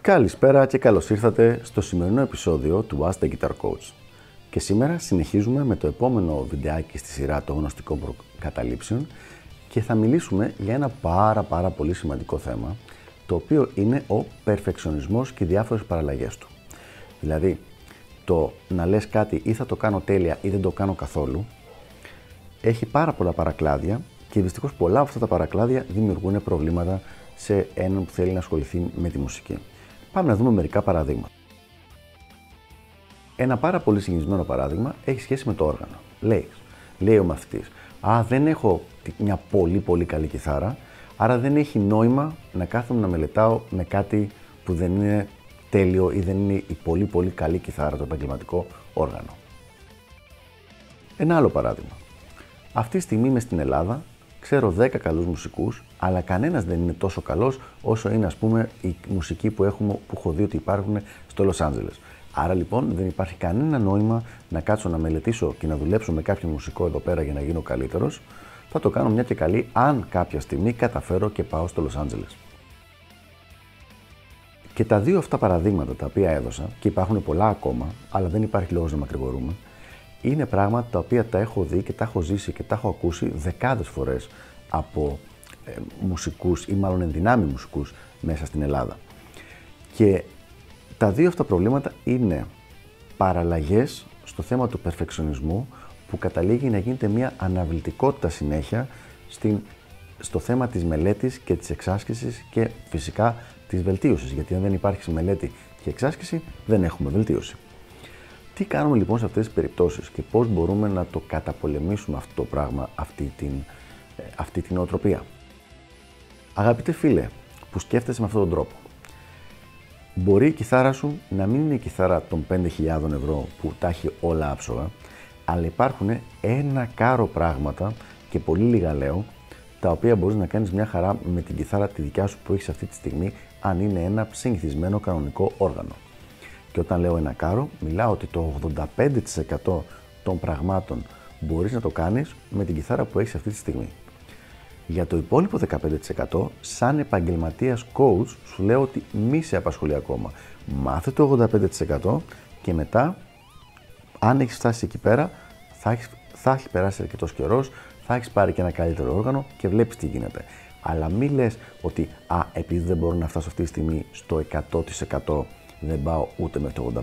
Καλησπέρα και καλώς ήρθατε στο σημερινό επεισόδιο του Ask the Guitar Coach. Και σήμερα συνεχίζουμε με το επόμενο βιντεάκι στη σειρά των γνωστικών προκαταλήψεων και θα μιλήσουμε για ένα πάρα πάρα πολύ σημαντικό θέμα το οποίο είναι ο περφεξιονισμός και οι διάφορες παραλλαγές του. Δηλαδή, το να λες κάτι ή θα το κάνω τέλεια ή δεν το κάνω καθόλου έχει πάρα πολλά παρακλάδια και δυστυχώς πολλά από αυτά τα παρακλάδια δημιουργούν προβλήματα σε έναν που θέλει να ασχοληθεί με τη μουσική. Πάμε να δούμε μερικά παραδείγματα. Ένα πάρα πολύ συγκινησμένο παράδειγμα έχει σχέση με το όργανο. Λέει, λέει ο μαθητής, Α, δεν έχω μια πολύ πολύ καλή κιθάρα, άρα δεν έχει νόημα να κάθομαι να μελετάω με κάτι που δεν είναι τέλειο ή δεν είναι η πολύ πολύ καλή κιθάρα, το επαγγελματικό όργανο. Ένα άλλο παράδειγμα. Αυτή τη στιγμή είμαι στην Ελλάδα, ξέρω 10 καλούς μουσικούς, αλλά κανένας δεν είναι τόσο καλός όσο είναι ας πούμε η μουσική που, έχουμε, που έχω δει ότι υπάρχουν στο Los Angeles. Άρα λοιπόν δεν υπάρχει κανένα νόημα να κάτσω να μελετήσω και να δουλέψω με κάποιο μουσικό εδώ πέρα για να γίνω καλύτερος. Θα το κάνω μια και καλή αν κάποια στιγμή καταφέρω και πάω στο Los Angeles. Και τα δύο αυτά παραδείγματα τα οποία έδωσα, και υπάρχουν πολλά ακόμα, αλλά δεν υπάρχει λόγος να μακρηγορούμε, είναι πράγματα τα οποία τα έχω δει και τα έχω ζήσει και τα έχω ακούσει δεκάδες φορές από ε, μουσικούς ή μάλλον ενδυνάμει μουσικούς μέσα στην Ελλάδα. Και τα δύο αυτά προβλήματα είναι παραλλαγές στο θέμα του περφεξιονισμού που καταλήγει να γίνεται μια αναβλητικότητα συνέχεια στην, στο θέμα της μελέτης και της εξάσκησης και φυσικά της βελτίωσης. Γιατί αν δεν υπάρχει μελέτη και εξάσκηση δεν έχουμε βελτίωση. Τι κάνουμε λοιπόν σε αυτές τις περιπτώσεις και πώς μπορούμε να το καταπολεμήσουμε αυτό το πράγμα, αυτή την, ε, αυτή την οτροπία. Αγαπητέ φίλε που σκέφτεσαι με αυτόν τον τρόπο, Μπορεί η κιθάρα σου να μην είναι η κιθάρα των 5.000 ευρώ που τα έχει όλα άψογα, αλλά υπάρχουν ένα κάρο πράγματα και πολύ λίγα λέω, τα οποία μπορείς να κάνεις μια χαρά με την κιθάρα τη δικιά σου που έχεις αυτή τη στιγμή, αν είναι ένα συνηθισμένο κανονικό όργανο. Και όταν λέω ένα κάρο, μιλάω ότι το 85% των πραγμάτων μπορείς να το κάνεις με την κιθάρα που έχεις αυτή τη στιγμή. Για το υπόλοιπο 15% σαν επαγγελματίας coach σου λέω ότι μη σε απασχολεί ακόμα. Μάθε το 85% και μετά αν έχεις φτάσει εκεί πέρα θα έχεις, θα έχει περάσει αρκετός καιρός, θα έχεις πάρει και ένα καλύτερο όργανο και βλέπεις τι γίνεται. Αλλά μη λες ότι α, επειδή δεν μπορώ να φτάσω αυτή τη στιγμή στο 100% δεν πάω ούτε με το 85%.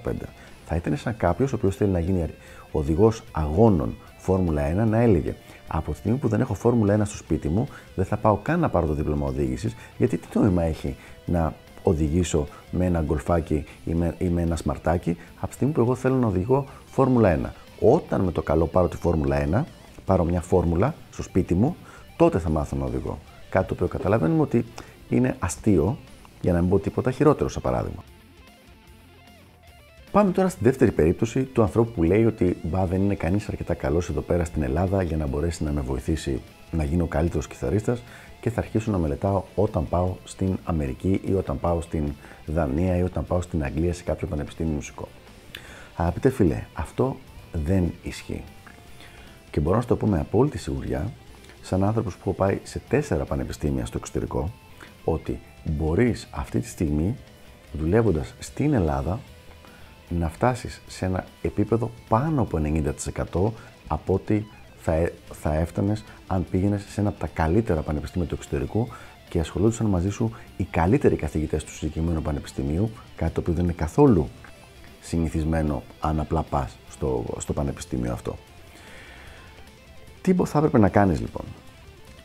Θα ήταν σαν κάποιος ο οποίος θέλει να γίνει οδηγός αγώνων Φόρμουλα 1 να έλεγε από τη στιγμή που δεν έχω Φόρμουλα 1 στο σπίτι μου, δεν θα πάω καν να πάρω το δίπλωμα οδήγησης, γιατί τι νόημα έχει να οδηγήσω με ένα γκολφάκι ή με, ή με ένα σμαρτάκι, από τη στιγμή που εγώ θέλω να οδηγώ Φόρμουλα 1. Όταν με το καλό πάρω τη Φόρμουλα 1, πάρω μια φόρμουλα στο σπίτι μου, τότε θα μάθω να οδηγώ. Κάτι το οποίο καταλαβαίνουμε ότι είναι αστείο, για να μην πω τίποτα χειρότερο, σαν παράδειγμα. Πάμε τώρα στη δεύτερη περίπτωση του ανθρώπου που λέει ότι μπα δεν είναι κανείς αρκετά καλός εδώ πέρα στην Ελλάδα για να μπορέσει να με βοηθήσει να γίνω καλύτερος κιθαρίστας και θα αρχίσω να μελετάω όταν πάω στην Αμερική ή όταν πάω στην Δανία ή όταν πάω στην Αγγλία σε κάποιο πανεπιστήμιο μουσικό. Αγαπητέ φίλε, αυτό δεν ισχύει. Και μπορώ να σου το πω με απόλυτη σιγουριά, σαν άνθρωπος που έχω πάει σε τέσσερα πανεπιστήμια στο εξωτερικό, ότι μπορείς αυτή τη στιγμή δουλεύοντας στην Ελλάδα να φτάσεις σε ένα επίπεδο πάνω από 90% από ό,τι θα, ε, θα έφτανες αν πήγαινες σε ένα από τα καλύτερα πανεπιστήμια του εξωτερικού και ασχολούνταν μαζί σου οι καλύτεροι καθηγητές του συγκεκριμένου πανεπιστημίου, κάτι το οποίο δεν είναι καθόλου συνηθισμένο αν απλά πας στο, στο πανεπιστήμιο αυτό. Τι θα έπρεπε να κάνεις λοιπόν,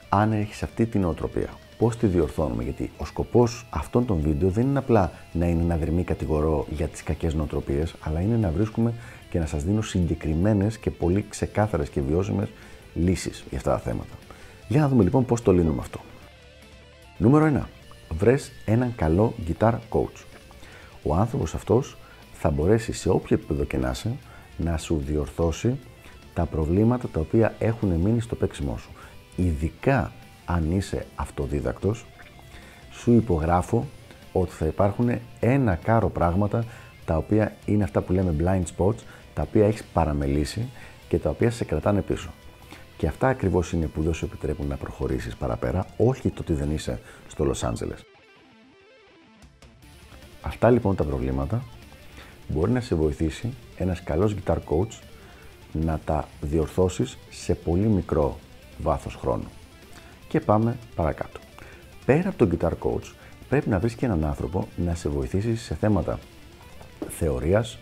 αν έχεις αυτή την οτροπία, Πώς τη διορθώνουμε, γιατί ο σκοπός αυτών των βίντεο δεν είναι απλά να είναι ένα δερμή κατηγορό για τις κακές νοοτροπίες, αλλά είναι να βρίσκουμε και να σας δίνω συγκεκριμένες και πολύ ξεκάθαρες και βιώσιμες λύσεις για αυτά τα θέματα. Για να δούμε λοιπόν πώς το λύνουμε αυτό. Νούμερο 1. Βρες έναν καλό guitar coach. Ο άνθρωπος αυτός θα μπορέσει σε όποιο επίπεδο και να είσαι να σου διορθώσει τα προβλήματα τα οποία έχουν μείνει στο παίξιμό σου. Ειδικά αν είσαι αυτοδίδακτος, σου υπογράφω ότι θα υπάρχουν ένα κάρο πράγματα τα οποία είναι αυτά που λέμε blind spots τα οποία έχεις παραμελήσει και τα οποία σε κρατάνε πίσω. Και αυτά ακριβώς είναι που δεν σου επιτρέπουν να προχωρήσεις παραπέρα, όχι το ότι δεν είσαι στο Λο Άντζελε. Αυτά λοιπόν τα προβλήματα μπορεί να σε βοηθήσει ένας καλός guitar coach να τα διορθώσεις σε πολύ μικρό βάθος χρόνου. Και πάμε παρακάτω. Πέρα από τον guitar coach, πρέπει να βρεις και έναν άνθρωπο να σε βοηθήσει σε θέματα θεωρίας,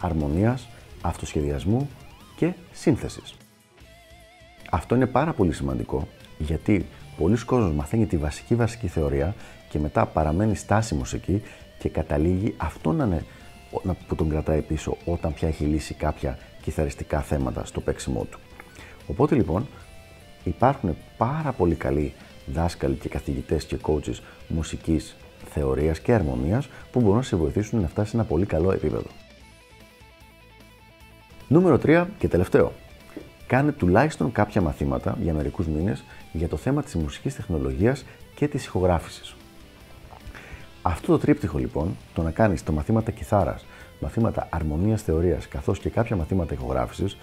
αρμονίας, αυτοσχεδιασμού και σύνθεσης. Αυτό είναι πάρα πολύ σημαντικό γιατί πολλοί κόσμος μαθαίνει τη βασική βασική θεωρία και μετά παραμένει στάσιμος εκεί και καταλήγει αυτό να είναι που τον κρατάει πίσω όταν πια έχει λύσει κάποια κιθαριστικά θέματα στο παίξιμό του. Οπότε λοιπόν υπάρχουν πάρα πολύ καλοί δάσκαλοι και καθηγητές και coaches μουσικής θεωρίας και αρμονίας που μπορούν να σε βοηθήσουν να φτάσεις σε ένα πολύ καλό επίπεδο. Νούμερο 3 και τελευταίο. Κάνε τουλάχιστον κάποια μαθήματα για μερικούς μήνες για το θέμα της μουσικής τεχνολογίας και της ηχογράφησης. Αυτό το τρίπτυχο λοιπόν, το να κάνεις το μαθήματα κιθάρας, μαθήματα αρμονίας θεωρίας καθώς και κάποια μαθήματα ηχογράφησης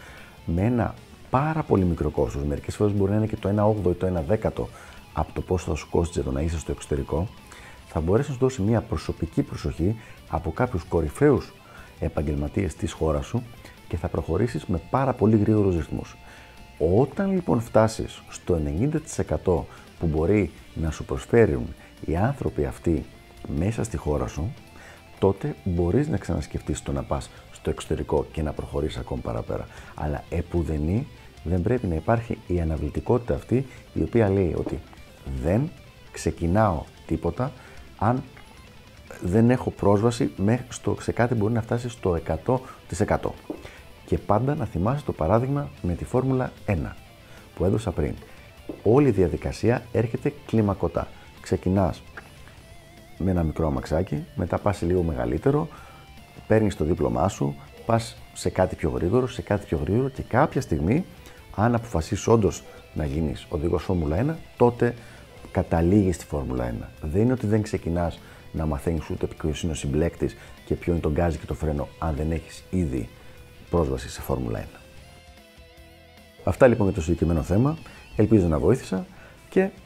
με ένα πάρα πολύ μικρό κόστος, μερικές φορές μπορεί να είναι και το 1 8 ή το 1 δέκατο από το πόσο θα σου κόστιζε το να είσαι στο εξωτερικό, θα μπορέσει να σου δώσει μια προσωπική προσοχή από κάποιους κορυφαίους επαγγελματίες της χώρας σου και θα προχωρήσεις με πάρα πολύ γρήγορους ρυθμούς. Όταν λοιπόν φτάσεις στο 90% που μπορεί να σου προσφέρουν οι άνθρωποι αυτοί μέσα στη χώρα σου, τότε μπορείς να ξανασκεφτείς το να πας στο εξωτερικό και να προχωρήσεις ακόμη παραπέρα. Αλλά επουδενή δεν πρέπει να υπάρχει η αναβλητικότητα αυτή η οποία λέει ότι δεν ξεκινάω τίποτα αν δεν έχω πρόσβαση μέχρι στο, σε κάτι που μπορεί να φτάσει στο 100%. Και πάντα να θυμάσαι το παράδειγμα με τη Φόρμουλα 1 που έδωσα πριν. Όλη η διαδικασία έρχεται κλιμακωτά. Ξεκινάς με ένα μικρό αμαξάκι, μετά πας λίγο μεγαλύτερο, παίρνεις το δίπλωμά σου, πας σε κάτι πιο γρήγορο, σε κάτι πιο γρήγορο και κάποια στιγμή, αν αποφασίσεις όντως να γίνεις οδηγός Φόρμουλα 1, τότε καταλήγεις στη Φόρμουλα 1. Δεν είναι ότι δεν ξεκινάς να μαθαίνεις ούτε ποιο είναι ο συμπλέκτης και ποιο είναι το γκάζι και το φρένο, αν δεν έχεις ήδη πρόσβαση σε Φόρμουλα 1. Αυτά λοιπόν για το συγκεκριμένο θέμα. Ελπίζω να βοήθησα και